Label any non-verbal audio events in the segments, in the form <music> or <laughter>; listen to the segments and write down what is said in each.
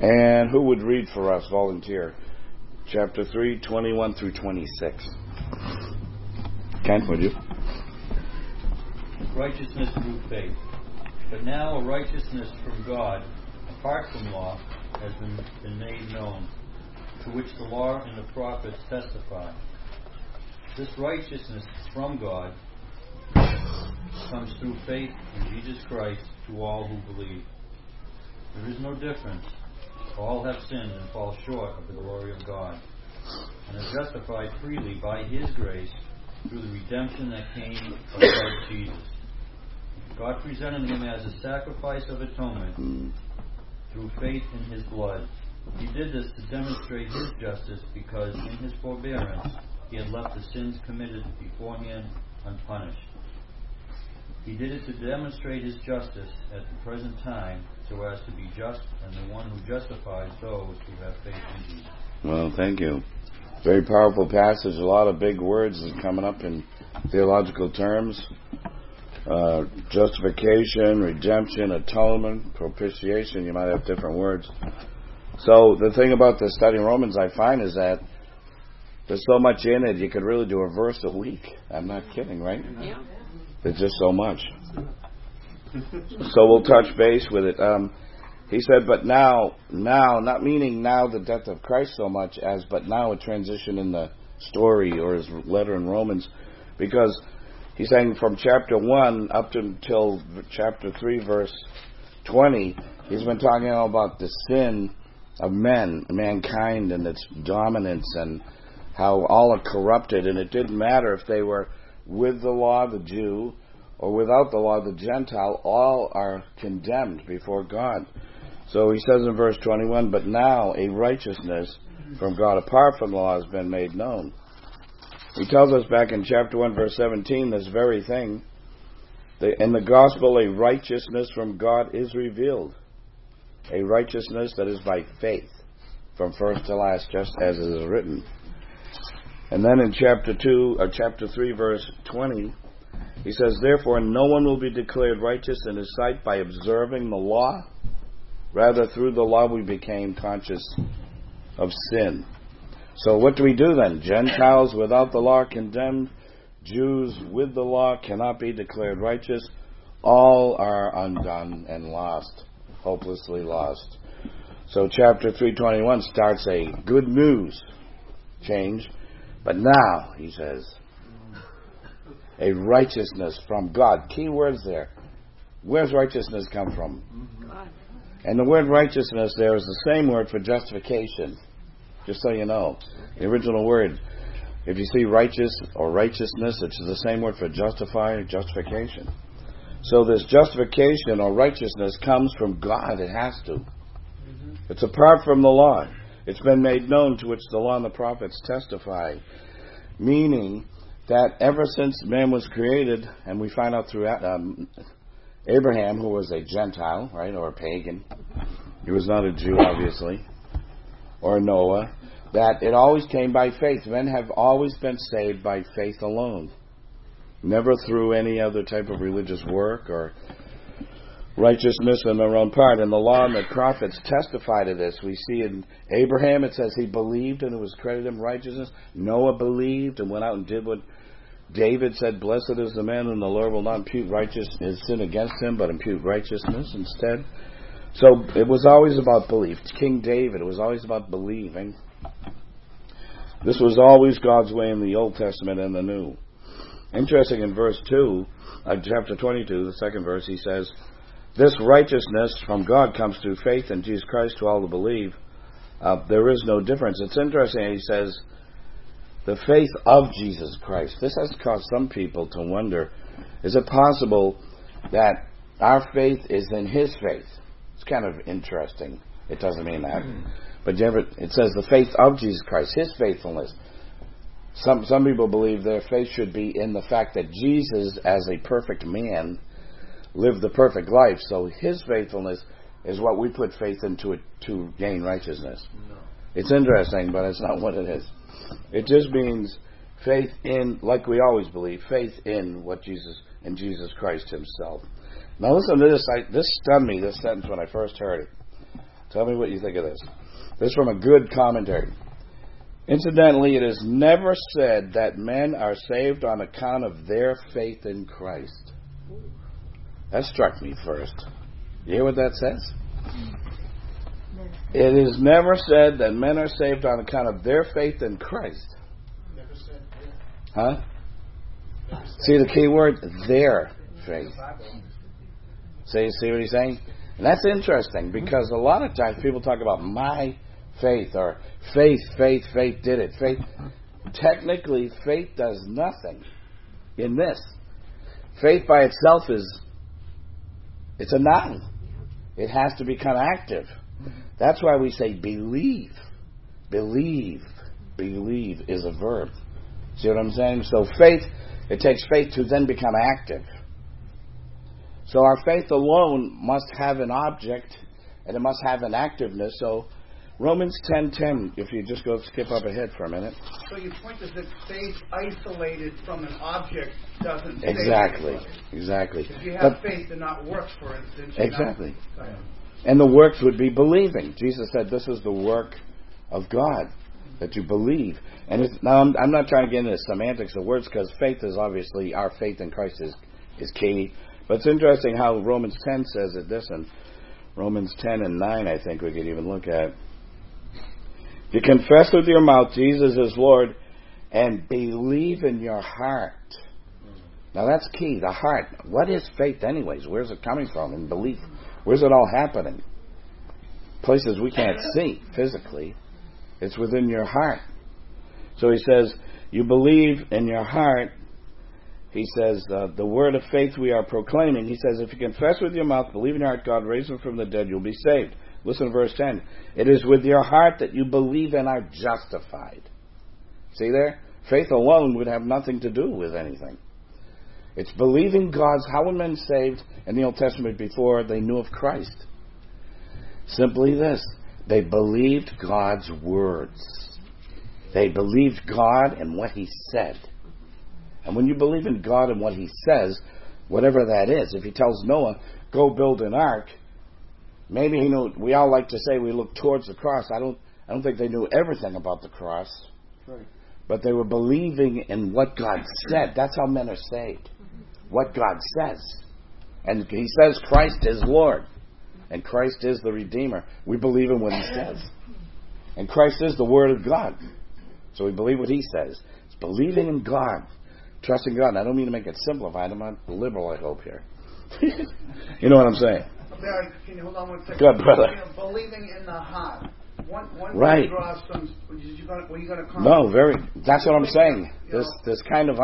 And who would read for us? Volunteer. Chapter 3, 21 through 26. Kent, would you? Righteousness through faith. But now a righteousness from God, apart from law, has been, been made known, to which the law and the prophets testify. This righteousness from God comes through faith in Jesus Christ to all who believe. There is no difference. All have sinned and fall short of the glory of God, and are justified freely by His grace through the redemption that came from Christ Jesus. God presented Him as a sacrifice of atonement through faith in His blood. He did this to demonstrate His justice because in His forbearance He had left the sins committed beforehand unpunished. He did it to demonstrate his justice at the present time so as to be just and the one who justifies those who have faith in Jesus. Well, thank you. Very powerful passage. A lot of big words coming up in theological terms. Uh, justification, redemption, atonement, propitiation. You might have different words. So the thing about the study in Romans, I find, is that there's so much in it. You could really do a verse a week. I'm not kidding, right? Yeah. There's just so much. So we'll touch base with it. Um, he said, but now, now, not meaning now the death of Christ so much as, but now a transition in the story or his letter in Romans, because he's saying from chapter 1 up to, until chapter 3, verse 20, he's been talking about the sin of men, mankind, and its dominance, and how all are corrupted, and it didn't matter if they were with the law, the Jew, or without the law, the Gentile, all are condemned before God. So he says in verse 21, but now a righteousness from God apart from the law has been made known. He tells us back in chapter 1, verse 17, this very thing. In the gospel, a righteousness from God is revealed. A righteousness that is by faith, from first to last, just as it is written. And then in chapter 2, or chapter 3, verse 20, he says, Therefore, no one will be declared righteous in his sight by observing the law. Rather, through the law, we became conscious of sin. So, what do we do then? Gentiles without the law condemned, Jews with the law cannot be declared righteous. All are undone and lost, hopelessly lost. So, chapter 321 starts a good news change. But now, he says, a righteousness from God. Key words there. Where's righteousness come from? God. And the word righteousness there is the same word for justification. Just so you know. The original word. If you see righteous or righteousness, it's the same word for justify or justification. So this justification or righteousness comes from God. It has to. Mm-hmm. It's apart from the law. It's been made known to which the law and the prophets testify. Meaning that ever since man was created, and we find out through um, Abraham, who was a Gentile, right, or a pagan, he was not a Jew, obviously, or Noah, that it always came by faith. Men have always been saved by faith alone, never through any other type of religious work or righteousness on their own part. And the law and the prophets testify to this. We see in Abraham, it says he believed and it was credited him righteousness. Noah believed and went out and did what David said, Blessed is the man whom the Lord will not impute righteous his sin against him, but impute righteousness instead. So it was always about belief. King David, it was always about believing. This was always God's way in the Old Testament and the New. Interesting in verse 2, uh, chapter 22, the second verse, he says, This righteousness from God comes through faith in Jesus Christ to all who believe. Uh, there is no difference. It's interesting, he says, the faith of Jesus Christ. This has caused some people to wonder is it possible that our faith is in His faith? It's kind of interesting. It doesn't mean that. Hmm. But ever, it says the faith of Jesus Christ, His faithfulness. Some, some people believe their faith should be in the fact that Jesus, as a perfect man, lived the perfect life. So His faithfulness is what we put faith into it to gain righteousness. No. It's interesting, but it's not what it is. It just means faith in, like we always believe, faith in what Jesus, in Jesus Christ Himself. Now listen to this. I, this stunned me, this sentence, when I first heard it. Tell me what you think of this. This is from a good commentary. Incidentally, it is never said that men are saved on account of their faith in Christ. That struck me first. You hear what that says? It is never said that men are saved on account of their faith in Christ. Never said Huh? See the key word? Their faith. See, see what he's saying? And that's interesting because a lot of times people talk about my faith or faith, faith, faith did it. Faith. Technically, faith does nothing in this. Faith by itself is, it's a noun. It has to become active. That's why we say believe. Believe. Believe is a verb. See what I'm saying? So faith, it takes faith to then become active. So our faith alone must have an object and it must have an activeness. So Romans 10:10, if you just go skip up ahead for a minute. So your point is that faith isolated from an object doesn't Exactly. Exactly. If you have But- faith and not works, for instance. not- Exactly. Ahead. And the works would be believing. Jesus said, "This is the work of God that you believe." And now I'm, I'm not trying to get into semantics of words because faith is obviously our faith in Christ is is key. But it's interesting how Romans 10 says it. This and Romans 10 and 9, I think we could even look at. If you confess with your mouth Jesus is Lord and believe in your heart. Now that's key. The heart. What is faith, anyways? Where's it coming from? In belief. Where's it all happening? Places we can't see physically. It's within your heart. So he says, You believe in your heart. He says, uh, The word of faith we are proclaiming. He says, If you confess with your mouth, believe in your heart, God raised him from the dead, you'll be saved. Listen to verse 10. It is with your heart that you believe and are justified. See there? Faith alone would have nothing to do with anything. It's believing God's. How were men saved in the Old Testament before they knew of Christ? Simply this they believed God's words. They believed God and what He said. And when you believe in God and what He says, whatever that is, if He tells Noah, go build an ark, maybe He knew. We all like to say we look towards the cross. I don't. I don't think they knew everything about the cross, but they were believing in what God said. That's how men are saved. What God says, and He says Christ is Lord, and Christ is the Redeemer. We believe in what He says, and Christ is the Word of God. So we believe what He says. It's believing in God, trusting God. And I don't mean to make it simplified. I'm not liberal. I hope here. <laughs> you know what I'm saying? Barry, can you hold on one second? Good, brother. You know, believing in the heart. One, one Right. some. You gonna, you? No, very. That's what I'm saying. This this kind of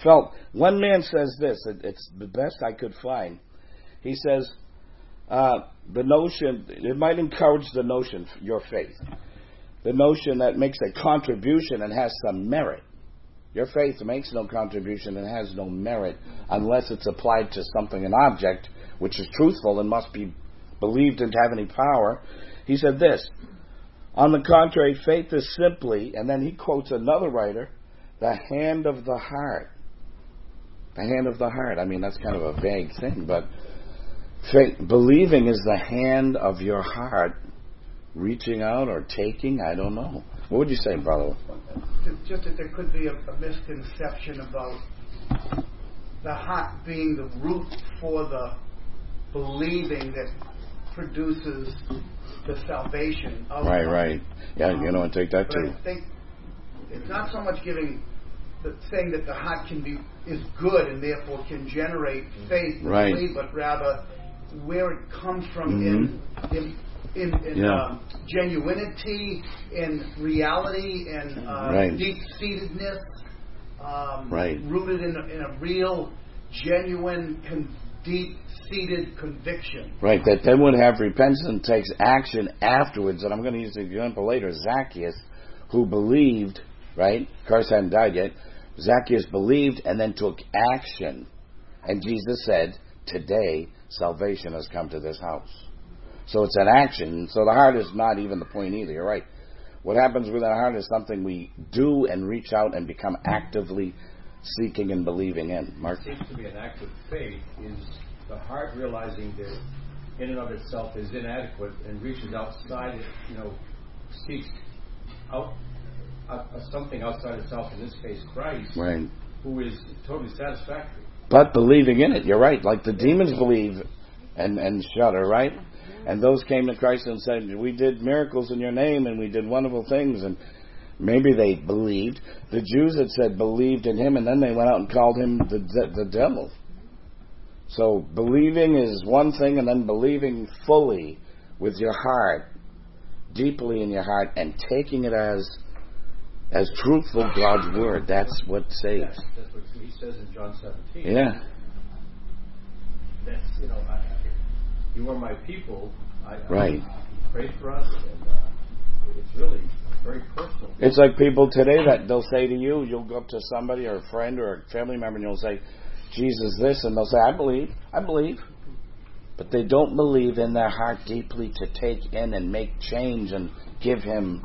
unfelt. One man says this. It, it's the best I could find. He says uh, the notion. It might encourage the notion, your faith, the notion that makes a contribution and has some merit. Your faith makes no contribution and has no merit unless it's applied to something, an object, which is truthful and must be believed and have any power. He said this On the contrary, faith is simply, and then he quotes another writer, the hand of the heart. The hand of the heart. I mean, that's kind of a vague thing, but faith, believing is the hand of your heart reaching out or taking. I don't know. What would you say, brother? Just that there could be a, a misconception about the heart being the root for the believing that produces the salvation of Right, right. Yeah, you know, and take that too. I think it's not so much giving the saying that the heart can be is good and therefore can generate faith, Right. but rather where it comes from Mhm. in in in, in Yeah. um, genuinity, in reality, and uh, Right. deep seatedness, um, Right. rooted in a, in a real, genuine, con- deep seated conviction. Right, that then would have repentance and takes action afterwards. And I'm going to use the example later. Zacchaeus, who believed, right? Christ hadn't died yet. Zacchaeus believed and then took action. And Jesus said, Today salvation has come to this house. So it's an action. So the heart is not even the point either. You're right. What happens with our heart is something we do and reach out and become actively seeking and believing in. Mark? seems to be an act of faith is the heart realizing that in and of itself is inadequate and reaches outside it, you know, seeks out something outside itself, in this case Christ, Right. who is totally satisfactory. But believing in it, you're right. Like the demons believe and, and shudder, right? And those came to Christ and said, We did miracles in your name and we did wonderful things. And maybe they believed. The Jews had said, believed in him, and then they went out and called him the, the, the devil. So believing is one thing, and then believing fully with your heart, deeply in your heart, and taking it as as truthful God's word. That's what saves. Yes, that's what he says in John 17. Yeah. That's, you know, I, you are my people. I, Right. I pray for us, and uh, it's really very personal. It's like people today that they'll say to you, you'll go up to somebody or a friend or a family member and you'll say, Jesus this, and they'll say, I believe, I believe. But they don't believe in their heart deeply to take in and make change and give him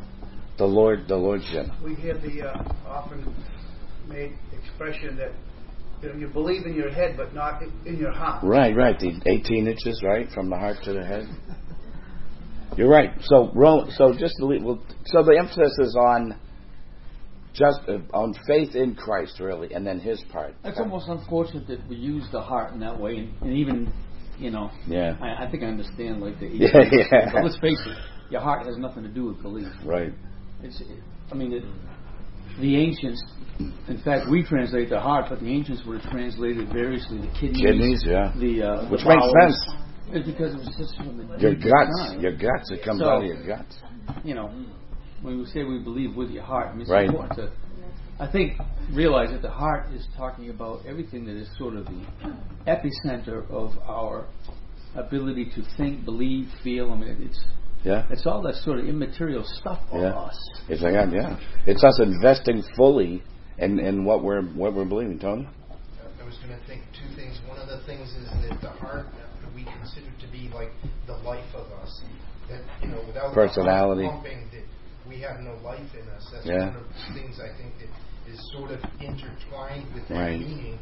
the Lord, the Lordship. We hear the uh, often made expression that you know you believe in your head but not in your heart. Right, right. The 18 inches, right, from the heart to the head. You're right. So, Ro- so just to leave, well, so the emphasis is on just uh, on faith in Christ, really, and then His part. It's almost unfortunate that we use the heart in that way, and, and even, you know, Yeah. I, I think I understand like the. <laughs> Yeah, yeah. But let's face it, your heart has nothing to do with belief. Right. It's, I mean, it, the ancients. In fact, we translate the heart, but the ancients would have translated variously the kidneys. Kidneys, yeah. The uh, Which the makes bowels. sense. It's because it was just from the Your guts, time. your guts. It comes So- out of your guts. you know, when we say we believe with your heart, I mean, it's Right. important to, I think, realize that the heart is talking about everything that is sort of the epicenter of our ability to think, believe, feel. I mean, it's Yeah. it's all that sort of immaterial stuff of Yeah. us. It's like that, yeah. It's us investing fully in, in what we're what we're believing, Tony. I was going to think two things. One of the things is that the heart we consider to be like the life of us. That you know, without Personality. pumping, that we have no life in us. That's Yeah. one of the things I think that is sort of intertwined with that Right. meaning.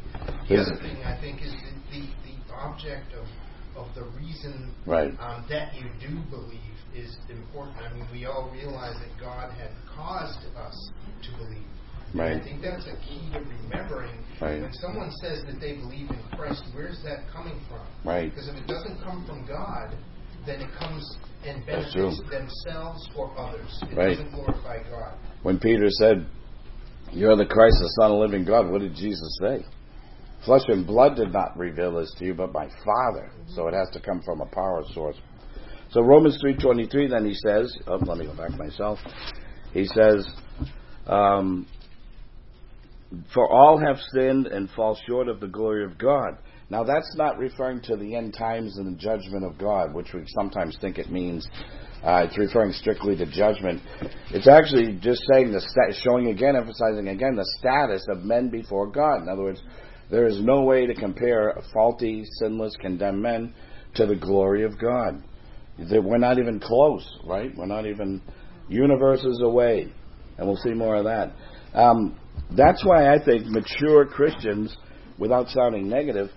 The Yes. other thing I think is that the the object of of the reason Right. um, that you do believe is important. I mean, we all realize that God had caused us to believe. Right. I think that's a key to remembering. Right. When someone says that they believe in Christ, where's that coming from? Right. Because if it doesn't come from God, then it comes and benefits themselves or others. It Right. doesn't glorify God. When Peter said, You're the Christ, the Son of the living God, what did Jesus say? Flesh and blood did not reveal this to you, but my Father. So it has to come from a power source. So Romans 3.23 then he says, oh, let me go back myself. He says, um, For all have sinned and fall short of the glory of God. Now that's not referring to the end times and the judgment of God, which we sometimes think it means. Uh, it's referring strictly to judgment. It's actually just saying the sta- showing again, emphasizing again the status of men before God. In other words, there is no way to compare faulty, sinless, condemned men to the glory of God. We're not even close, right? We're not even universes away, and we'll see more of that. Um, that's why I think mature Christians, without sounding negative,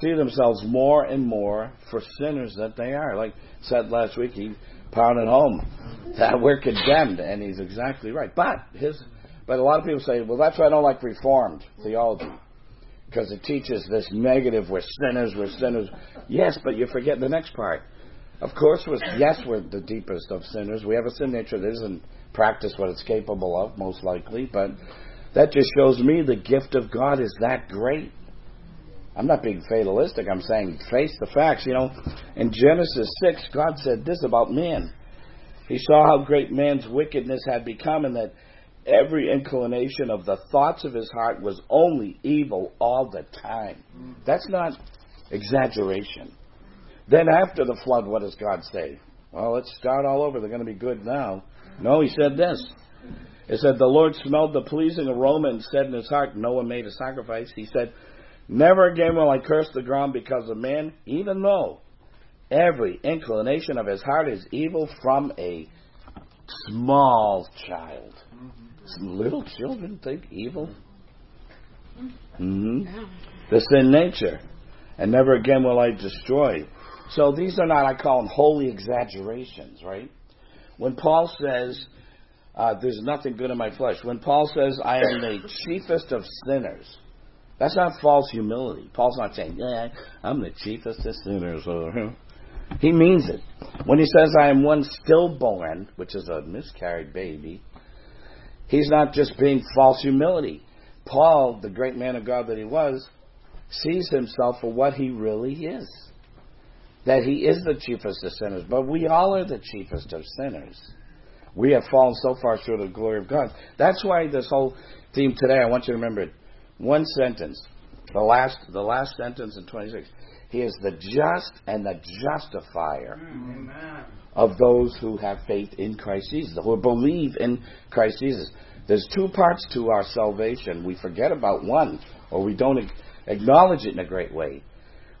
see themselves more and more for sinners that they are. Like said last week, he pounded home that we're condemned, and he's exactly right. But his, but a lot of people say, well, that's why I don't like Reformed theology because it teaches this negative: we're sinners, we're sinners. Yes, but you forget the next part. Of course, we're, yes, we're the deepest of sinners. We have a sin nature that isn't practice what it's capable of, most likely. But that just shows me the gift of God is that great. I'm not being fatalistic. I'm saying face the facts. You know, in Genesis 6, God said this about man. He saw how great man's wickedness had become, and that every inclination of the thoughts of his heart was only evil all the time. That's not exaggeration. Then after the flood, what does God say? Well, let's start all over. They're going to be good now. No, he said this. It said, The Lord smelled the pleasing aroma and said in his heart, Noah made a sacrifice. He said, Never again will I curse the ground because of man, even though every inclination of his heart is evil from a small child. Some little children think evil. hmm The sin nature. And never again will I destroy. So these are not, I call them holy exaggerations, right? When Paul says, uh, there's nothing good in my flesh, when Paul says, I am the chiefest of sinners, that's not false humility. Paul's not saying, yeah, I'm the chiefest of sinners. <laughs> He means it. When he says, I am one stillborn, which is a miscarried baby, he's not just being false humility. Paul, the great man of God that he was, sees himself for what he really is. That he is the chiefest of sinners, but we all are the chiefest of sinners. We have fallen so far short of the glory of God. That's why this whole theme today, I want you to remember it. One sentence. The last the last sentence in twenty six. He is the just and the justifier Amen. of those who have faith in Christ Jesus, who believe in Christ Jesus. There's two parts to our salvation. We forget about one, or we don't acknowledge it in a great way.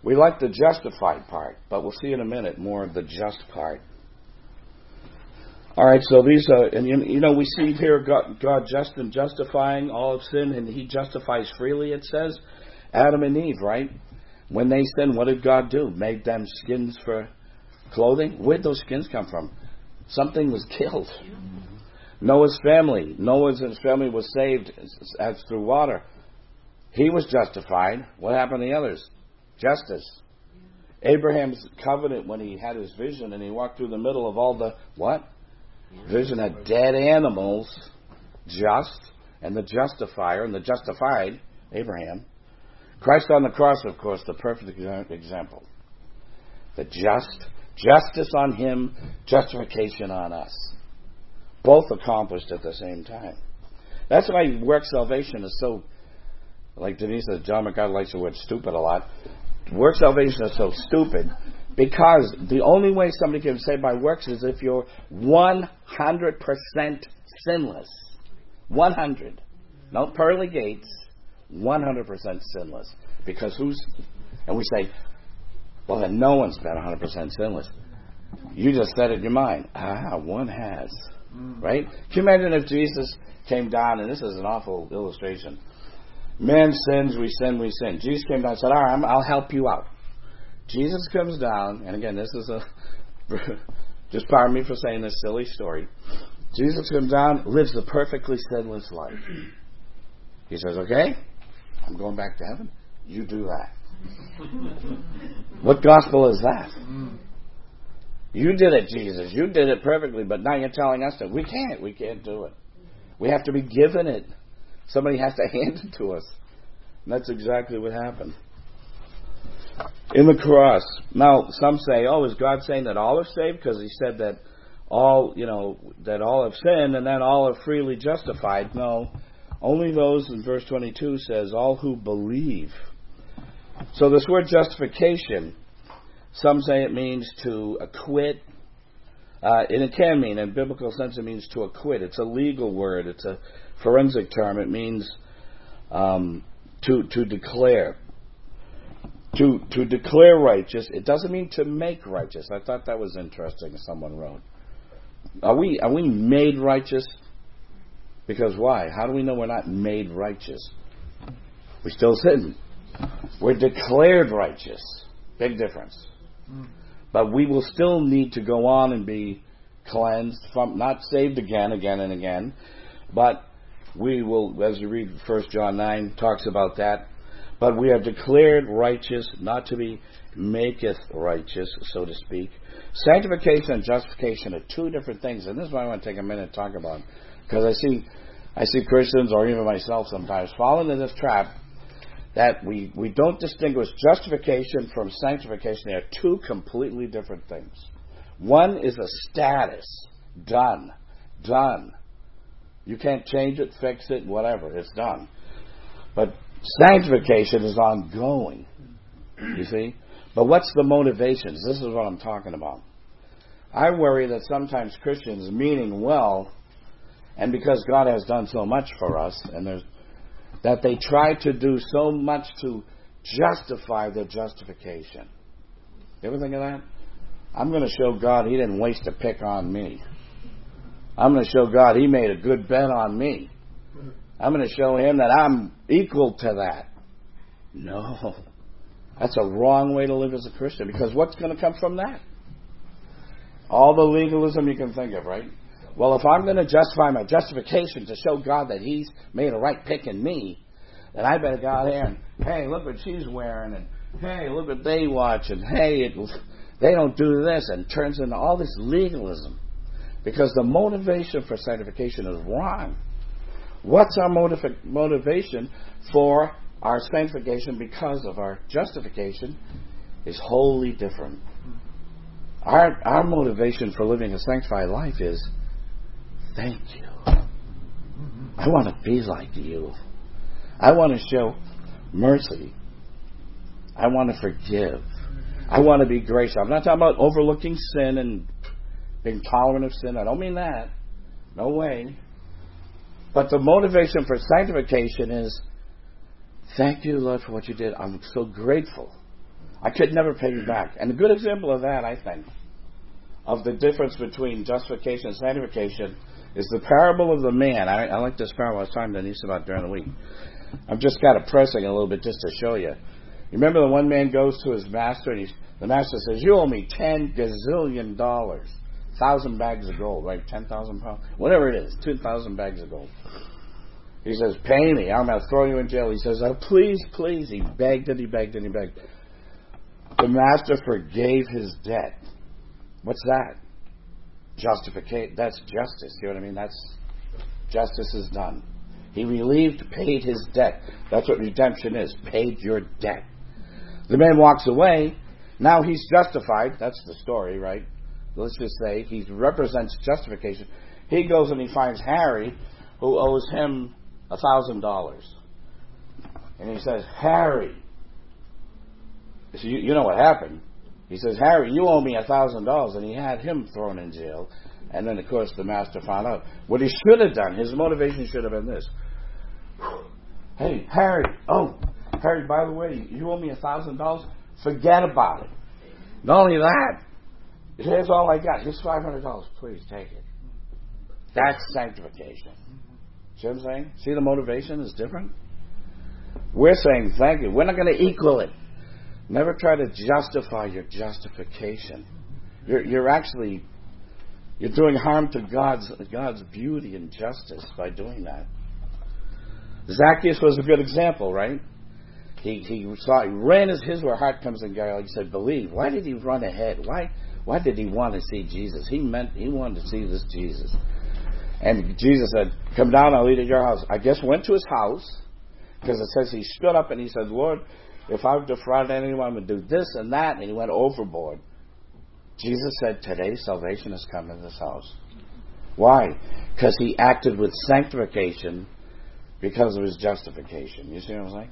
We like the justified part, but we'll see in a minute more of the just part. All right, so these are, and you, you know, we see here God, God just and justifying all of sin, and He justifies freely. It says, Adam and Eve, right? When they sinned, what did God do? Made them skins for clothing. Where'd those skins come from? Something was killed. Noah's family. Noah's family was saved as through water. He was justified. What happened to the others? Justice. Abraham's covenant when he had his vision and he walked through the middle of all the what? Vision of dead animals, just, and the justifier and the justified, Abraham. Christ on the cross, of course, the perfect example. The just, justice on him, justification on us. Both accomplished at the same time. That's why work salvation is so, like Denise says, John MacArthur likes the word stupid a lot. Work salvation is so stupid because the only way somebody can say by works is if you're 100% sinless. 100. No pearly gates. 100% sinless. Because who's, and we say, well, then no one's been 100% sinless. You just said it in your mind. Ah, one has. Mm. Right? Can you imagine if Jesus came down, and this is an awful illustration. Man sins, we sin, we sin. Jesus came down and said, All right, I'll help you out. Jesus comes down, and again, this is a, <laughs> just pardon me for saying this silly story. Jesus comes down, lives the perfectly sinless life. He says, Okay, I'm going back to heaven. You do that. what gospel is that? You did it, Jesus. You did it perfectly, but now you're telling us that we can't. We can't do it. We have to be given it. Somebody has to <laughs> hand it to us. And that's exactly what happened. In the cross. Now, some say, oh, is God saying that all are saved? Because he said that all, you know, that all have sinned and then all are freely justified. No. Only those in verse 22 says, all who believe. So this word justification, some say it means to acquit. Uh, and it can mean, in biblical sense, it means to acquit. It's a legal word. It's a forensic term. It means um, to to declare. To to declare righteous. It doesn't mean to make righteous. I thought that was interesting. Someone wrote. Are we are we made righteous? Because why? How do we know we're not made righteous? We still sin. We're declared righteous. Big difference. But we will still need to go on and be cleansed from, not saved again, again and again, but we will, as you read 1 John 9, talks about that. But we are declared righteous, not to be maketh righteous, so to speak. Sanctification and justification are two different things, and this is why I want to take a minute to talk about. Because I see, I see Christians, or even myself sometimes, fall into this trap that we, we don't distinguish justification from sanctification. They are two completely different things. One is a status, done, done. You can't change it, fix it, whatever, it's done. But sanctification is ongoing. You see? But what's the motivations? This is what I'm talking about. I worry that sometimes Christians, meaning well, and because God has done so much for us, and there's that they try to do so much to justify their justification. You ever think of that? I'm going to show God He didn't waste a pick on me. I'm going to show God He made a good bet on me. I'm going to show Him that I'm equal to that. No. That's a wrong way to live as a Christian because what's going to come from that? All the legalism you can think of, right? Well, if I'm going to justify my justification to show God that He's made a right pick in me, then I better go out there and, hey, look what she's wearing, and hey, look what they watch, and hey, it, they don't do this, and turns into all this legalism. Because the motivation for sanctification is wrong. What's our motiv- motivation for our sanctification because of our justification is wholly different. Our, our motivation for living a sanctified life is thank you. I want to be like you. I want to show mercy. I want to forgive. I want to be gracious. I'm not talking about overlooking sin and being tolerant of sin. I don't mean that. No way. But the motivation for sanctification is thank you, Lord, for what you did. I'm so grateful. I could never pay you back. And a good example of that, I think, of the difference between justification and sanctification is the parable of the man. I, I like this parable I was talking to Denise about during the week. I've just got it pressing a little bit just to show you. You remember the one man goes to his master and he's, the master says, You owe me ten gazillion dollars. Thousand bags of gold, right? Ten thousand pounds? Whatever it is, two thousand bags of gold. He says, Pay me, I'm going to throw you in jail. He says, Oh, please, please. He begged and he begged and he begged. The master forgave his debt. What's that? Justification. That's justice. You know what I mean? That's justice is done. He relieved, paid his debt. That's what redemption is. Paid your debt. The man walks away. Now he's justified. That's the story, right? Let's just say he represents justification. He goes and he finds Harry, who owes him a thousand dollars. And he says, Harry, so you, you know what happened. He says, Harry, you owe me a thousand dollars, and he had him thrown in jail. And then, of course, the master found out what he should have done. His motivation should have been this: Hey, Harry, oh, Harry, by the way, you owe me a thousand dollars. Forget about it. Not only that, here's all I got. Here's five hundred dollars. Please take it. That's sanctification. See what I'm saying? See the motivation is different. We're saying thank you. We're not going to equal it. Never try to justify your justification. You're, you're actually you're doing harm to God's God's beauty and justice by doing that. Zacchaeus was a good example, right? He he saw he ran as his where heart comes in Galilee. He said, "Believe." Why did he run ahead? Why why did he want to see Jesus? He meant he wanted to see this Jesus. And Jesus said, "Come down, I'll eat at your house." I guess went to his house because it says he stood up and he said, "Lord." If I've defrauded anyone, I'm going to do this and that. And he went overboard. Jesus said, Today salvation has come in this house. Why? Because he acted with sanctification because of his justification. You see what I'm saying?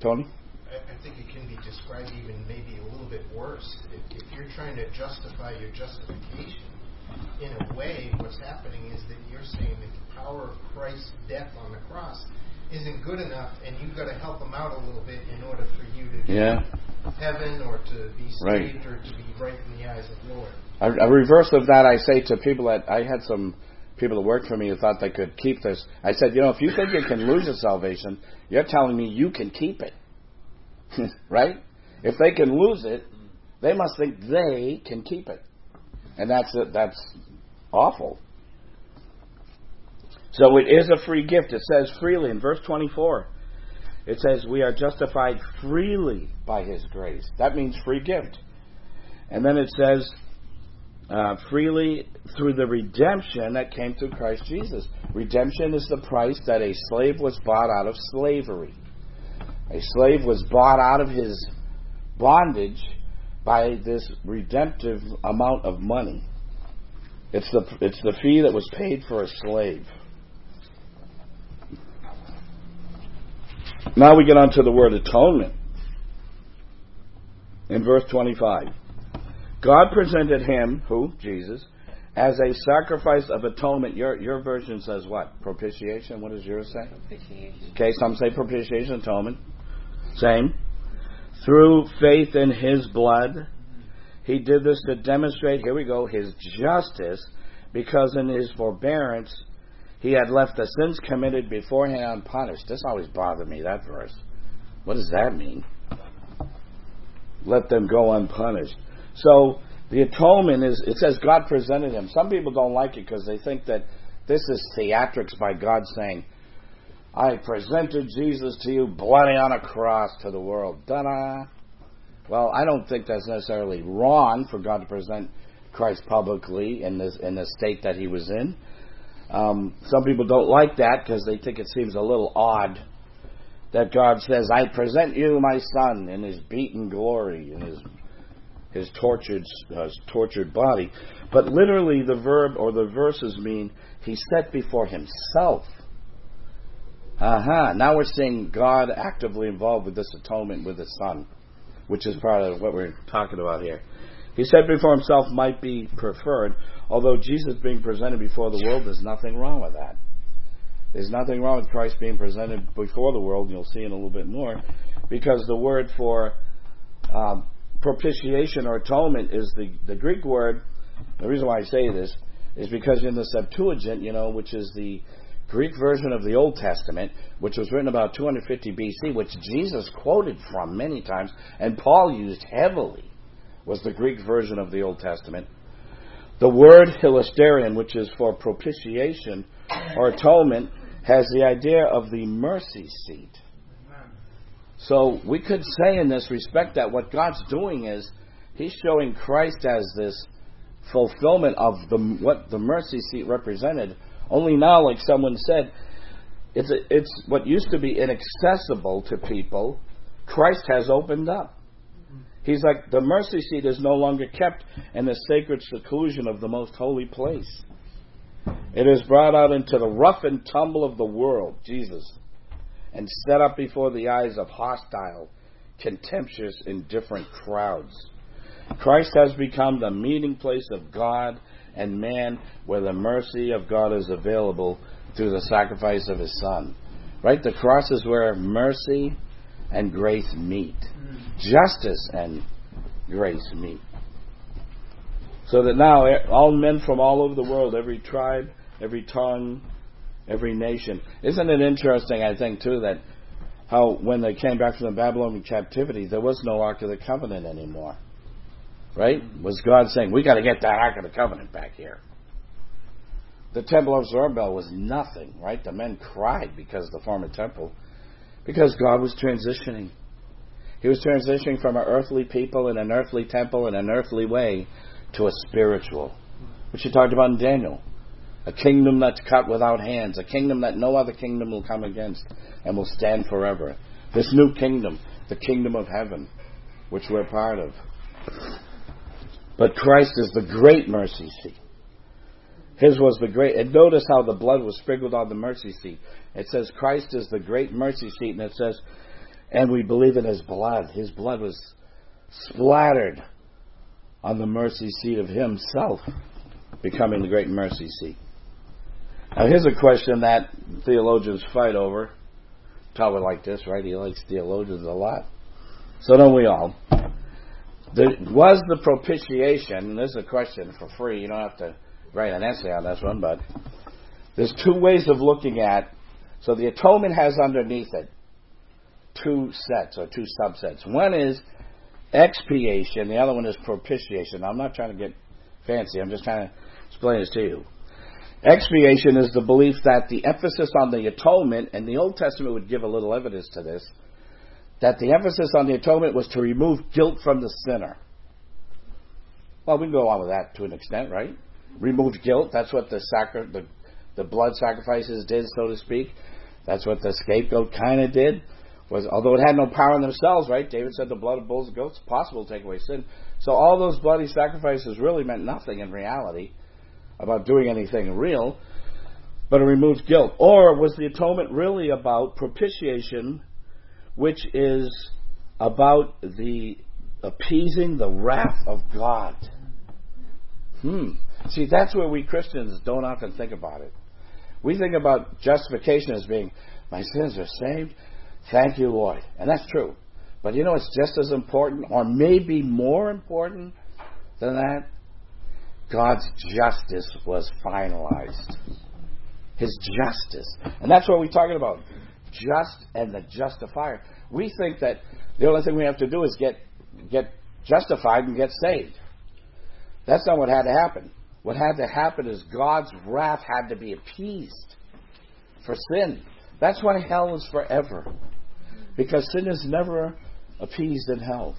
Tony? I think it can be described even maybe a little bit worse. If, if you're trying to justify your justification, in a way, what's happening is that you're saying that the power of Christ's death on the cross isn't good enough, and you've got to help them out a little bit in order for you to get Yeah. heaven or to be Right. saved or to be right in the eyes of the Lord. A, a reverse of that, I say to people that I had some people that worked for me who thought they could keep this. I said, you know, if you think you can lose your salvation, you're telling me you can keep it, <laughs> right? If they can lose it, they must think they can keep it, and that's that's awful. So it is a free gift. It says freely in verse 24. It says we are justified freely by His grace. That means free gift. And then it says uh, freely through the redemption that came through Christ Jesus. Redemption is the price that a slave was bought out of slavery. A slave was bought out of his bondage by this redemptive amount of money. It's the it's the fee that was paid for a slave. Now we get on to the word atonement. In verse 25. God presented him, who? Jesus, as a sacrifice of atonement. Your your version says what? Propitiation? What does yours say? Propitiation. Okay, some say propitiation, atonement. Same. Through faith in his blood. He did this to demonstrate, here we go, his justice, because in his forbearance he had left the sins committed beforehand unpunished. This always bothered me, that verse. What does that mean? let them go unpunished. So the atonement is, it says God presented him. Some people don't like it because they think that this is theatrics by God saying, I presented Jesus to you bloody on a cross to the world. Ta-da! Well, I don't think that's necessarily wrong for God to present Christ publicly in this in the state that he was in. Um, some people don't like that because they think it seems a little odd that God says, "I present you my son in his beaten glory, in his his tortured uh, tortured body." But literally, the verb or the verses mean he set before himself. Aha! Uh-huh. Now we're seeing God actively involved with this atonement with his son, which is part of what we're talking about here. He said before himself might be preferred, although Jesus being presented before the world, there's nothing wrong with that. There's nothing wrong with Christ being presented before the world, and you'll see in a little bit more, because the word for um, propitiation or atonement is the, the Greek word. The reason why I say this is because in the Septuagint, you know, which is the Greek version of the Old Testament, which was written about 250 BC, which Jesus quoted from many times, and Paul used heavily, was the Greek version of the Old Testament. The word hilasterion, which is for propitiation or atonement, has the idea of the mercy seat. So we could say in this respect that what God's doing is He's showing Christ as this fulfillment of the, what the mercy seat represented. Only now, like someone said, it's, a, it's what used to be inaccessible to people, Christ has opened up. He's like, the mercy seat is no longer kept in the sacred seclusion of the most holy place. It is brought out into the rough and tumble of the world, Jesus, and set up before the eyes of hostile, contemptuous, indifferent crowds. Christ has become the meeting place of God and man where the mercy of God is available through the sacrifice of his Son. Right? The cross is where mercy and grace meet, mm. justice and grace meet. So that now eh, all men from all over the world, every tribe, every tongue, every nation. Isn't it interesting, I think, too, that how when they came back from the Babylonian captivity, there was no Ark of the Covenant anymore. Right? Was God saying, we got to get that Ark of the Covenant back here? The temple of Zerubbabel was nothing, right? The men cried because of the former temple, because God was transitioning. He was transitioning from an earthly people in an earthly temple in an earthly way to a spiritual, which he talked about in Daniel. A kingdom that's cut without hands, a kingdom that no other kingdom will come against and will stand forever. This new kingdom, the kingdom of heaven, which we're part of. But Christ is the great mercy seat. His was the great, and notice how the blood was sprinkled on the mercy seat. It says Christ is the great mercy seat, and it says, and we believe in His blood. His blood was splattered on the mercy seat of Himself, becoming the great mercy seat. Now, here's a question that theologians fight over. Probably like this, right? He likes theologians a lot. So don't we all. There was the propitiation, this is a question for free. You don't have to write an essay on this one, but there's two ways of looking at. So the atonement has underneath it two sets or two subsets. One is expiation, the other one is propitiation. I'm not trying to get fancy, I'm just trying to explain this to you. Expiation is the belief that the emphasis on the atonement, and the Old Testament would give a little evidence to this, that the emphasis on the atonement was to remove guilt from the sinner. Well, we can go on with that to an extent, right? Remove guilt. That's what the sacri- the, the blood sacrifices did, so to speak. That's what the scapegoat kind of did. Was although it had no power in themselves, right? David said the blood of bulls and goats possible to take away sin. So all those bloody sacrifices really meant nothing in reality about doing anything real, but it removed guilt. Or was the atonement really about propitiation, which is about the appeasing the wrath of God? Hmm. See, that's where we Christians don't often think about it. We think about justification as being, my sins are saved, thank you, Lord. And that's true. But you know it's just as important, or maybe more important than that? God's justice was finalized. His justice. And that's what we're talking about. Just and the justifier. We think that the only thing we have to do is get get justified and get saved. That's not what had to happen. What had to happen is God's wrath had to be appeased for sin. That's why hell is forever. Because sin is never appeased in hell.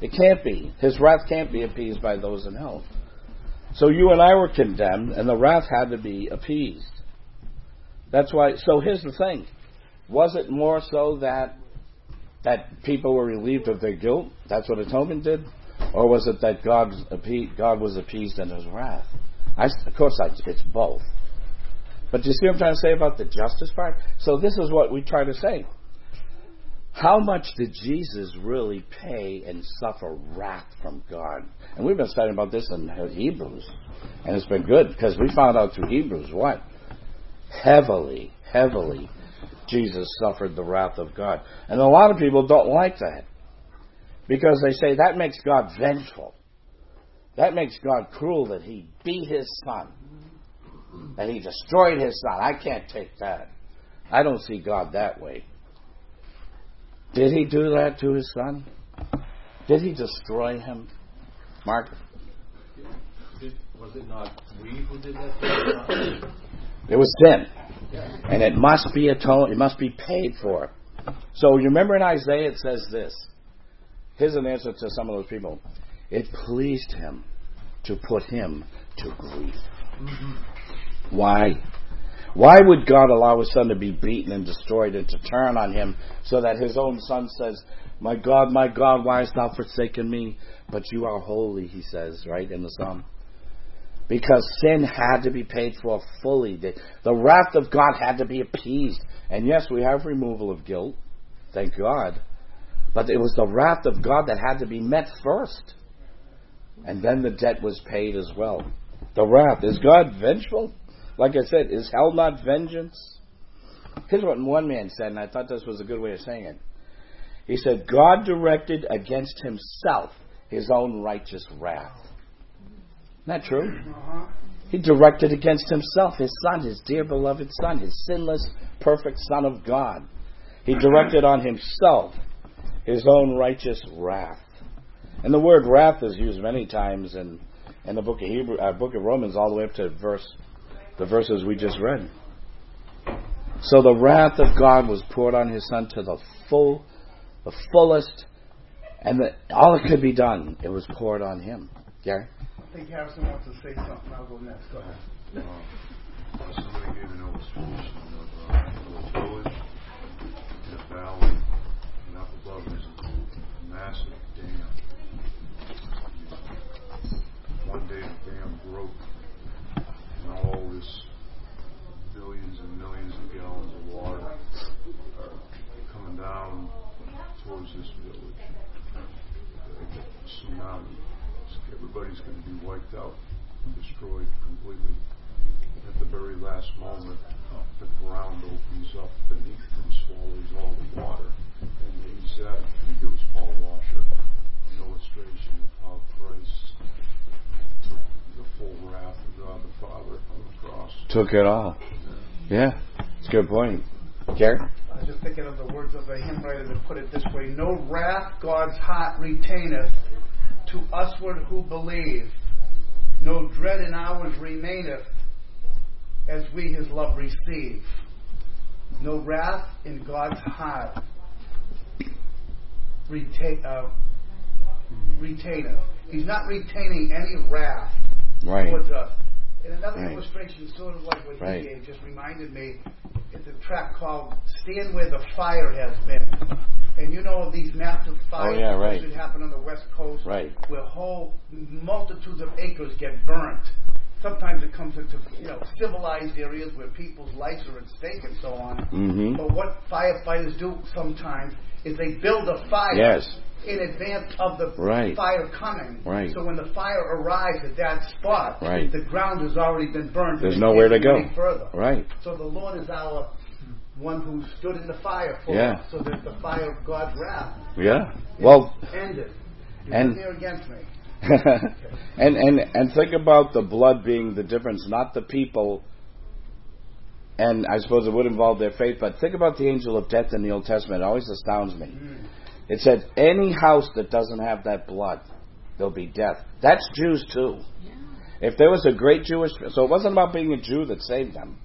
It can't be. His wrath can't be appeased by those in hell. So you and I were condemned, and the wrath had to be appeased. That's why. So here's the thing: was it more so that that people were relieved of their guilt? That's what atonement did, or was it that God God was appeased in His wrath? I, of course, I, it's both. But do you see what I'm trying to say about the justice part? So this is what we try to say. How much did Jesus really pay and suffer wrath from God? And we've been studying about this in Hebrews, and it's been good because we found out through Hebrews what heavily, heavily Jesus suffered the wrath of God. And a lot of people don't like that because they say that makes God vengeful. That makes God cruel that he beat his son, that he destroyed his son. I can't take that. I don't see God that way. Did he do that to his son? Did he destroy him? Mark? was it not we who did that? It was sin. And it must be atoned, it must be paid for. So you remember in Isaiah it says this. Here's an answer to some of those people. It pleased him to put him to grief. Mm-hmm. Why? Why would God allow his son to be beaten and destroyed and to turn on him so that his own son says, My God, my God, why hast thou forsaken me? But you are holy, he says, right, in the psalm. Because sin had to be paid for fully. The, the wrath of God had to be appeased. And yes, we have removal of guilt, thank God. But it was the wrath of God that had to be met first. And then the debt was paid as well. The wrath. Is God vengeful? Like I said, is hell not vengeance? Here's what one man said, and I thought this was a good way of saying it. He said, God directed against himself his own righteous wrath. Isn't that true? He directed against himself, his son, his dear beloved son, his sinless, perfect Son of God. He directed on himself his own righteous wrath. And the word wrath is used many times in, in the book of Hebrew, uh, book of Romans, all the way up to verse the verses we just read. So the wrath of God was poured on his son to the full, the fullest, and the, all that could be done, it was poured on him. Gary? I think Harrison wants to say something. I'll go next. Go ahead. Uh, somebody gave an illustration of a village in a valley, and up above is a massive dam. One day the dam broke and all this billions and millions of gallons of water are coming down towards this village. A tsunami. Everybody's going to be wiped out, destroyed completely. At the very last moment, the ground opens up beneath and swallows all the water. And he's, uh, I think it was Paul Washer, an illustration of how Christ took the full wrath of God the Father on the cross. Took it all. Yeah, it's a good point. Gary? I was just thinking of the words of the hymn writer that put it this way No wrath God's heart retaineth to usward who believe, no dread in ours remaineth as we his love receive. No wrath in God's heart retain, uh, retaineth. He's not retaining any wrath right. towards us. And another right. illustration, sort of like what right. he gave, just reminded me. It's a track called "Stand Where the Fire Has Been." And you know these massive fires oh, yeah, right. that happen on the west coast, right. where whole multitudes of acres get burnt. Sometimes it comes into you know civilized areas where people's lives are at stake and so on. Mm-hmm. But what firefighters do sometimes is they build a fire yes in advance of the right. fire coming. Right. So when the fire arrives at that spot, right. the ground has already been burned. There's nowhere to go. Further. Right. So the Lord is our one who stood in the fire for yeah. us, so that the fire of God's wrath. Yeah. Well. Ended. And there against me. <laughs> and and and think about the blood being the difference, not the people. And I suppose it would involve their faith, but think about the angel of death in the Old Testament. It always astounds me. Mm It said, any house that doesn't have that blood, there'll be death. That's Jews too. If there was a great Jewish, so it wasn't about being a Jew that saved them.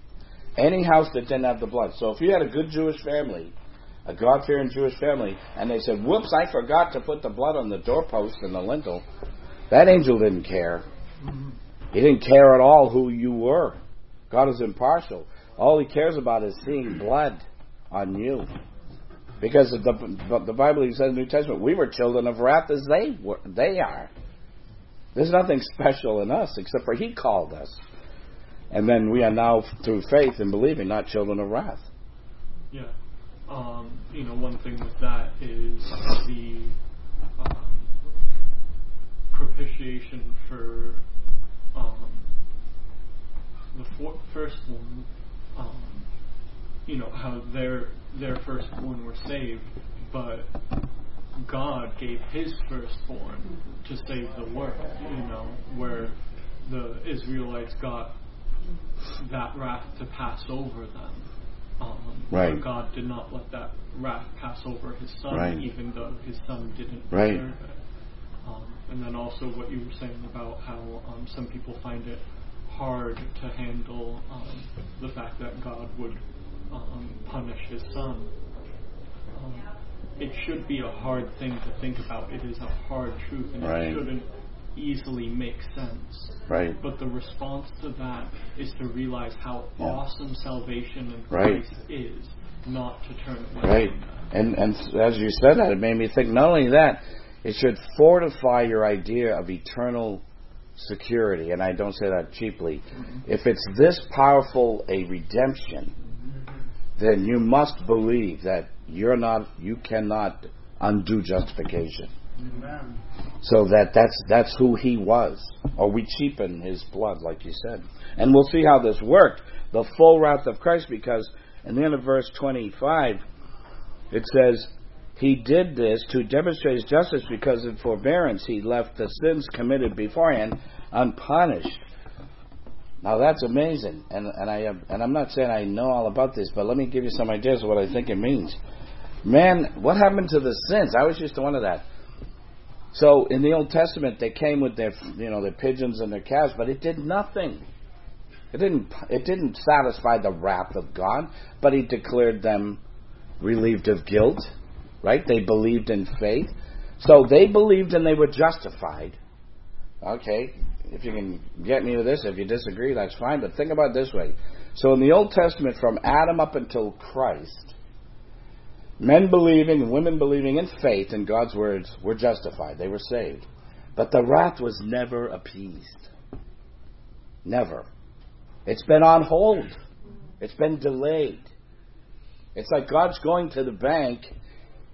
Any house that didn't have the blood. So if you had a good Jewish family, a God fearing Jewish family, and they said, whoops, I forgot to put the blood on the doorpost and the lintel, that angel didn't care. He didn't care at all who you were. God is impartial. All he cares about is seeing blood on you. Because the, the Bible says in the New Testament, we were children of wrath as they were, they are. There's nothing special in us except for He called us. And then we are now, through faith and believing, not children of wrath. Yeah. Um, you know, one thing with that is the um, propitiation for um, the for- first one. You know how their their firstborn were saved, but God gave His firstborn to save the world. You know where the Israelites got that wrath to pass over them. Um, Right. God did not let that wrath pass over His Son, Right. even though His Son didn't Right. deserve it. Um, and then also what you were saying about how um, some people find it hard to handle um, the fact that God would um, punish His Son. Um, it should be a hard thing to think about. It is a hard truth, and Right. it shouldn't easily make sense. Right. But the response to that is to realize how Yeah. awesome salvation in Right. Christ is, not to turn away Right. And and as you said that, it made me think. Not only that, it should fortify your idea of eternal security, and I don't say that cheaply. If it's this powerful a redemption, then you must believe that you're not, you cannot undo justification. Amen. So that that's that's who he was, or we cheapen his blood, like you said. And we'll see how this worked. The full wrath of Christ, because in the end of verse 25, it says, He did this to demonstrate His justice because in forbearance He left the sins committed beforehand unpunished. Now that's amazing, and and I am, and I'm not saying I know all about this, but let me give you some ideas of what I think it means. Man, what happened to the sins? I was used to wonder that. So in the Old Testament, they came with their, you know, their pigeons and their calves, but it did nothing. It didn't. It didn't satisfy the wrath of God, but He declared them relieved of guilt. Right? They believed in faith, so they believed and they were justified. Okay, if you can get me with this, if you disagree, that's fine. But think about this way. So in the Old Testament, from Adam up until Christ, men believing women believing in faith in God's words were justified. They were saved. But the wrath was never appeased. Never. It's been on hold. It's been delayed. It's like God's going to the bank.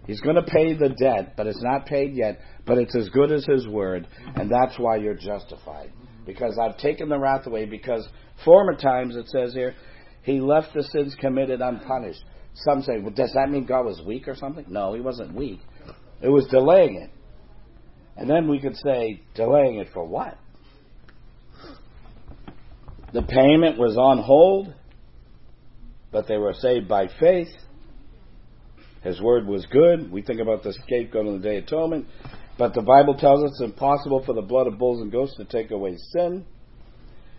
He's going to pay the debt, but it's not paid yet. But it's as good as His word, and that's why you're justified. Because I've taken the wrath away. Because former times, it says here, He left the sins committed unpunished. Some say, well, does that mean God was weak or something? No, He wasn't weak. It was delaying it. And then we could say, delaying it for what? The payment was on hold, but they were saved by faith. His word was good. We think about the scapegoat on the Day of Atonement. But the Bible tells us it's impossible for the blood of bulls and goats to take away sin.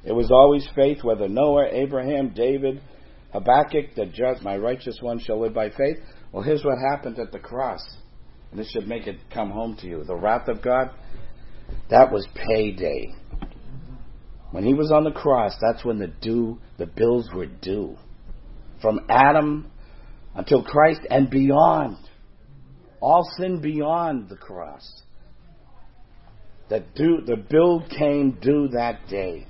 It was always faith, whether Noah, Abraham, David, Habakkuk, the just, my righteous one shall live by faith. Well, here's what happened at the cross. And this should make it come home to you. The wrath of God, that was payday. When he was on the cross, that's when the due, the bills were due. From Adam until Christ and beyond. All sin beyond the cross. The, due, the bill came due that day.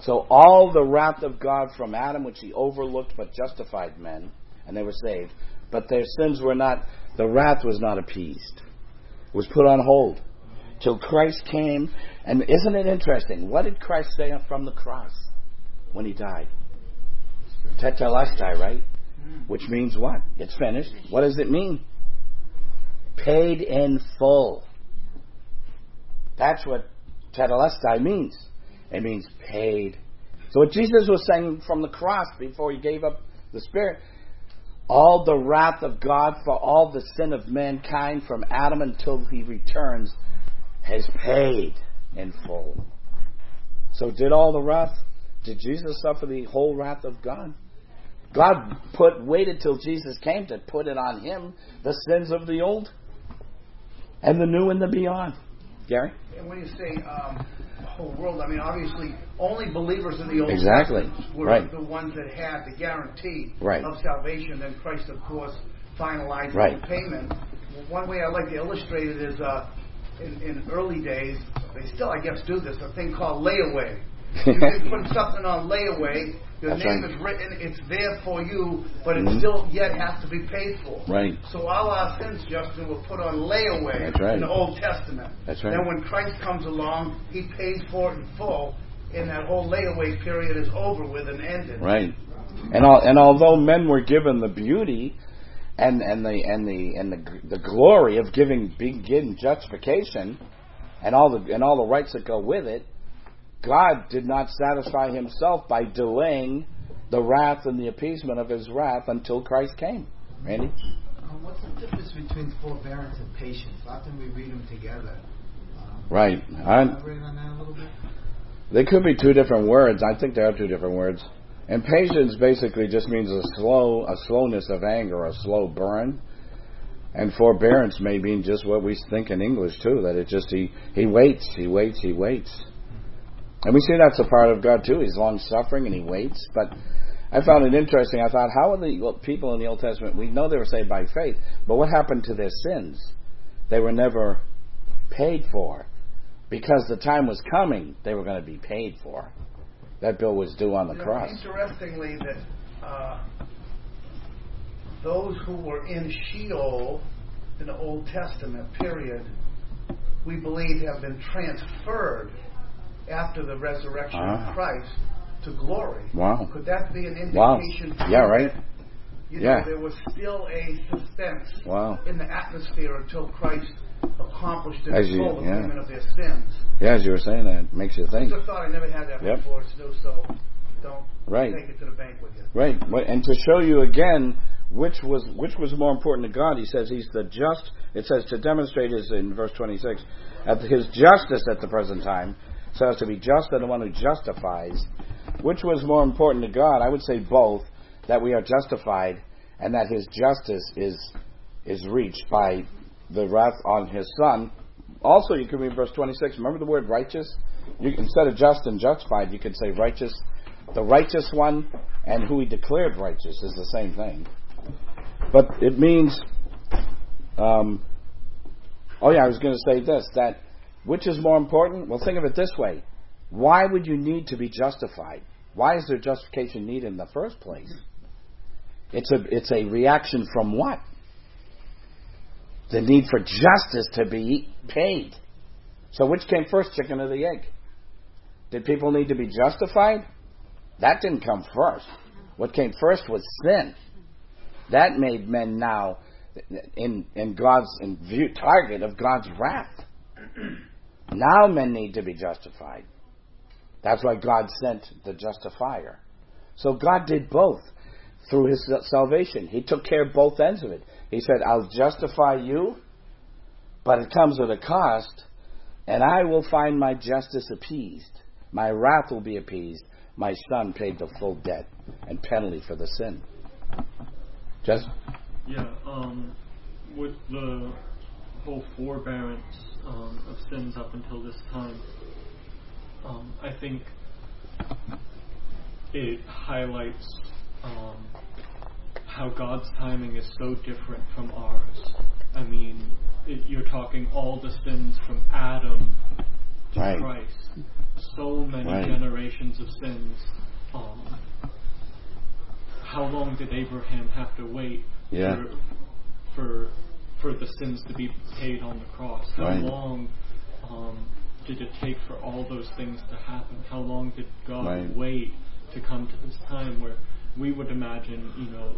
So all the wrath of God from Adam, which he overlooked but justified men, and they were saved, but their sins were not, the wrath was not appeased. It was put on hold till Christ came. And isn't it interesting? What did Christ say from the cross when he died? Tetelestai, right? Which means what? It's finished. What does it mean? Paid in full. That's what tetelestai means. It means paid. So what Jesus was saying from the cross before he gave up the Spirit, all the wrath of God for all the sin of mankind from Adam until he returns has paid in full. So did all the wrath? Did Jesus suffer the whole wrath of God? God put waited till Jesus came to put it on him the sins of the old and the new and the beyond. Gary? And when you say um, the whole world, I mean obviously only believers in the Old Exactly. Testament were Right. the ones that had the guarantee Right. of salvation. Then Christ, of course, finalized Right. the payment. One way I like to illustrate it is uh, in, in early days, they still, I guess, do this, a thing called layaway. You <laughs> put something on layaway. Your That's name right. is written. It's there for you, but it Mhm. still yet has to be paid for. Right. So all our sins, Justin, were put on layaway That's right. in the Old Testament. That's right. Then when Christ comes along, He pays for it in full, and that whole layaway period is over with and ended. Right. And al- and although men were given the beauty and and the and the and the the glory of giving being given justification and all the and all the rights that go with it, God did not satisfy Himself by delaying the wrath and the appeasement of His wrath until Christ came. Randy. Um, what's the difference between forbearance and patience? Often we read them together. Um, Right. can you I- on that a little bit? They could be two different words. I think they are two different words. And patience basically just means a slow, a slowness of anger, a slow burn. And forbearance may mean just what we think in English too, that it just he he waits, he waits, he waits. And we see that's a part of God too. He's long suffering and he waits. But I found it interesting. I thought, how are the people in the Old Testament? We know they were saved by faith, but what happened to their sins? They were never paid for because the time was coming. They were going to be paid for. That bill was due on the You know, cross. interestingly, that uh, those who were in Sheol in the Old Testament period, we believe have been transferred after the resurrection Ah. of Christ to glory. Wow. Could that be an Wow. indication? Yeah, right. You Yeah. know, there was still a suspense Wow. in the atmosphere until Christ accomplished As you- the yeah. payment of their sins. Yeah, as you were saying, that makes you think. Just a thought. I never had that Yep. before, Stu, so don't Right. take it to the bank with you. Right, and to show you again which was which was more important to God, He says He's the just. It says to demonstrate His in verse twenty six, at His justice at the present time, so as to be just and the one who justifies. Which was more important to God? I would say both. That we are justified, and that His justice is is reached by the wrath on His Son. Also, you can read verse twenty six. Remember the word righteous. You, instead of just and justified, you could say righteous. The righteous one and who he declared righteous is the same thing. But it means, um, oh yeah, I was going to say this, that which is more important? Well, think of it this way. Why would you need to be justified? Why is there justification needed in the first place? It's a, it's a reaction from what? The need for justice to be paid. So which came first, chicken or the egg? Did people need to be justified? That didn't come first. What came first was sin. That made men now in in God's in view target of God's wrath. Now men need to be justified. That's why God sent the justifier. So God did both through his salvation. He took care of both ends of it. He said, I'll justify you, but it comes at a cost, and I will find my justice appeased. My wrath will be appeased. My son paid the full debt and penalty for the sin. Just Yeah, um, with the whole forbearance um, of sins up until this time, um, I think it highlights um, how God's timing is so different from ours. I mean, it, you're talking all the sins from Adam to Right. Christ. So many Right. generations of sins. Um, how long did Abraham have to wait Yeah. for, for for the sins to be paid on the cross? How Right. long um, did it take for all those things to happen? How long did God Right. wait to come to this time where we would imagine, you know,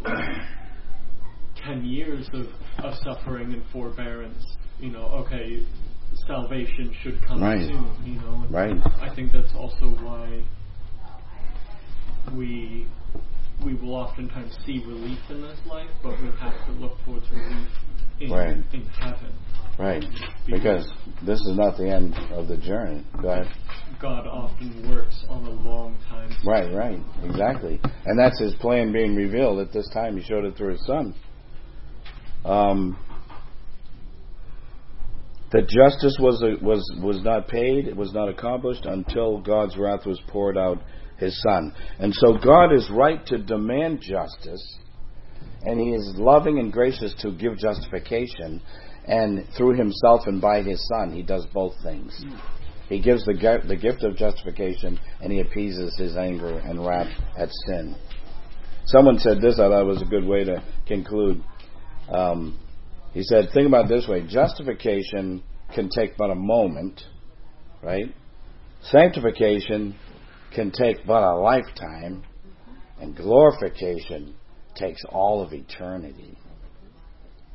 ten years of, of suffering and forbearance? You know, okay, salvation should come Right. soon. You know, and Right. I think that's also why we we will oftentimes see relief in this life, but we have to look towards relief Right. in heaven. Right. Because this is not the end of the journey. Go ahead. God often works on a long time. Right, right. Exactly. And that's his plan being revealed at this time. He showed it through his son. Um, that justice was was was not paid, it was not accomplished until God's wrath was poured out his son. And so God is right to demand justice, and he is loving and gracious to give justification, and through himself and by his son, he does both things. He gives the, the gift of justification and he appeases his anger and wrath at sin. Someone said this, I thought was a good way to conclude. Um, he said, think about this way justification can take but a moment, right? Sanctification can take but a lifetime, and glorification takes all of eternity.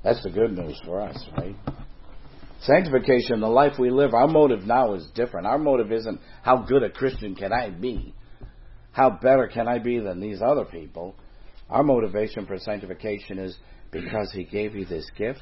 That's the good news for us, right? Sanctification, the life we live, our motive now is different. Our motive isn't how good a Christian can I be? How better can I be than these other people? Our motivation for sanctification is because He gave you this gift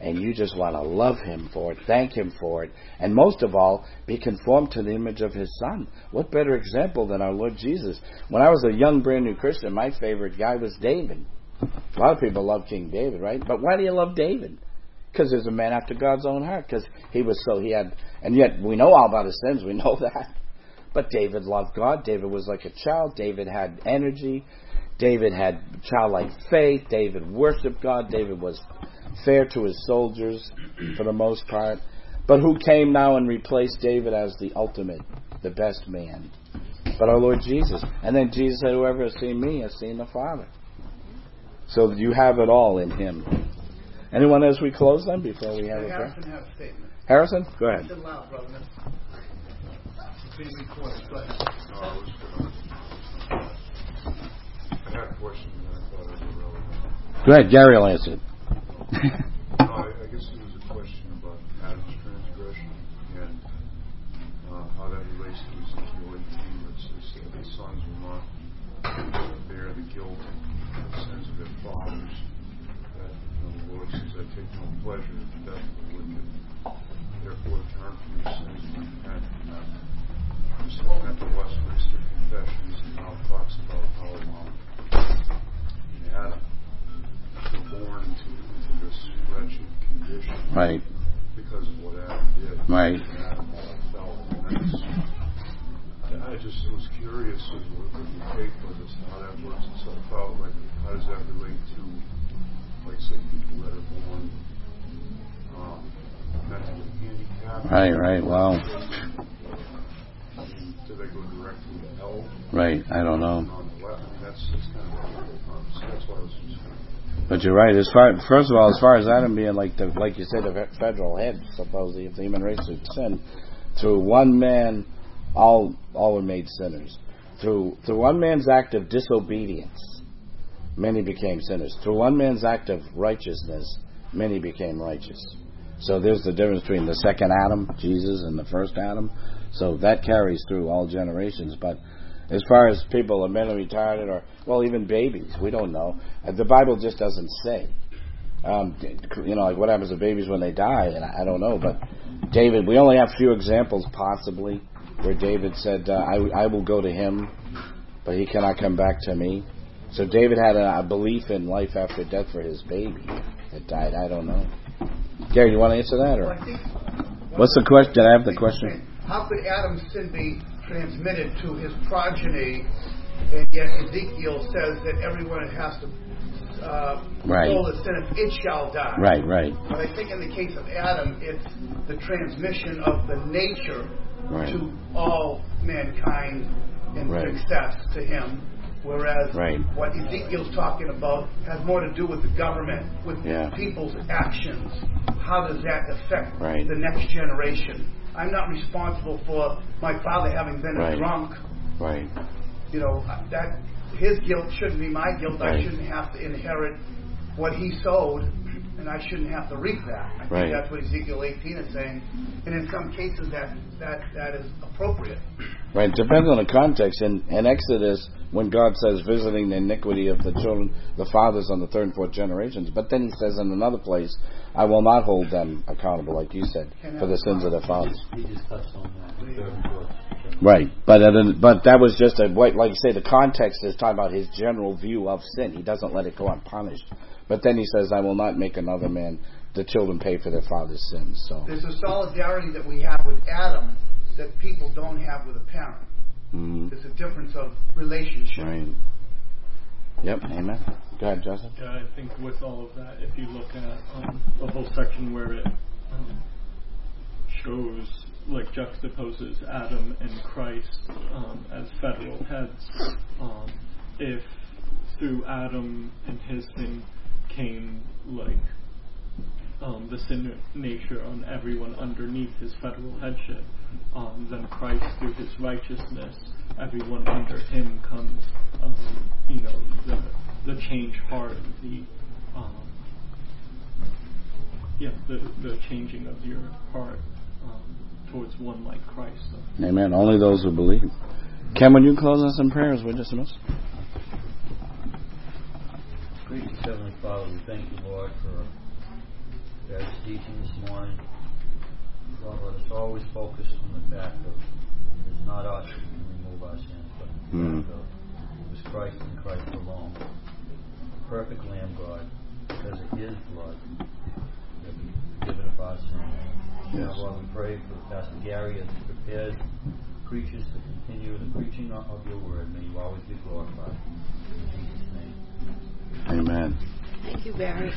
and you just want to love Him for it, thank Him for it, and most of all, be conformed to the image of His Son. What better example than our Lord Jesus? When I was a young, brand new Christian, my favorite guy was David. A lot of people love King David, right? But why do you love David? Because he's a man after God's own heart. Because he was so he had, and yet we know all about his sins. We know <laughs> that. But David loved God. David was like a child. David had energy. David had childlike faith. David worshipped God. David was fair to his soldiers for the most part. But who came now and replaced David as the ultimate, the best man? But our Lord Jesus. And then Jesus said, Whoever has seen me has seen the Father. So you have it all in him. Anyone as we close then before we have a prayer? Harrison have a statement. Harrison, go ahead. Loud, brother. It's being recorded. Go ahead. No, I was gonna. I had a question that I thought was irrelevant. Go ahead, Gary will answer it. I, guess it was a question about Adam's transgression and uh, how that relates to Ezekiel 18, where it says that the sons will not bear the guilt of the sins of their fathers. That the Lord says, "I take no pleasure in the death of the wicked. Therefore, turn from your sins and repent." I'm just looking at the Westminster Confessions and how it talks about how um, Adam this wretched condition Right, because of what Adam did. Right. And Adam fell. And I, just was curious of what, your take as to how that works itself out. Like, how does that relate to, like, say, people that are born um, mentally handicapped? right, right. Wow. Do they go directly to hell Right, I don't know. on the? I mean, that's, that's kind of um, so that's why I was just kind of But you're right. As far, first of all, as far as Adam being like the, like you said, the federal head, supposedly, if the human race had sin, through one man, all all were made sinners. Through through one man's act of disobedience, many became sinners. Through one man's act of righteousness, many became righteous. So there's the difference between the second Adam, Jesus, and the first Adam. So that carries through all generations. But as far as people are mentally retarded, or well, even babies, we don't know. Uh, The Bible just doesn't say. Um, you know, like what happens to babies when they die, and I I don't know. But David, we only have a few examples possibly where David said, uh, I, "I will go to him, but he cannot come back to me." So David had a, a belief in life after death for his baby that died. I don't know. Gary, you want to answer that, or what's the question? Did I have the question? How could Adam's sin be transmitted to his progeny, and yet Ezekiel says that everyone has to uh, Right. soul that sinneth, it shall die. Right, right, But I think in the case of Adam, it's the transmission of the nature Right. to all mankind in Right. success to him. Whereas Right. what Ezekiel's talking about has more to do with the government, with Yeah. people's actions. How does that affect Right. the next generation? I'm not responsible for my father having been Right. a drunk. right. You know that his guilt shouldn't be my guilt. I shouldn't have to inherit what he sowed, and I shouldn't have to reap that. I think Right. that's what Ezekiel 18 is saying. And in some cases, that that that is appropriate. Right. Depends on the context. In, in Exodus, when God says visiting the iniquity of the children, the fathers on the third and fourth generations, but then He says in another place, I will not hold them accountable, like you said, for the sins of their fathers. He just touched on that. the third and fourth. Right, but uh, but that was just a like like you say. The context is talking about his general view of sin. He doesn't let it go unpunished. But then he says, "I will not make another man the children pay for their father's sins." So There's a solidarity that we have with Adam that people don't have with a parent. mhm. There's a difference of relationship. right. Yep. Amen. Go ahead, Justin. Yeah, I think with all of that, if you look at um, the whole section where it um, shows, like, juxtaposes Adam and Christ um, as federal heads, um, if through Adam and his sin came, like, um, the sin nature on everyone underneath his federal headship, um, then Christ, through his righteousness, everyone under him comes, um, you know, the the change heart, the um, yeah, the the changing of your heart um, towards one like Christ. So. Amen. Only those who believe. Ken, would you close us in prayers? We just miss. Gracious Heavenly Father, we thank you, Lord, for God's teaching this morning. Lord, let us always focus on the fact of it's not us who can remove our sins, but the Mm. fact of it was Christ and Christ alone. The perfect Lamb, God, because of His blood that we forgiven of our sins. Yes. Now, Lord, we pray for Pastor Gary as he prepares preachers to continue the preaching of of your word. May you always be glorified. In Jesus' name. Amen. Thank you, Barry.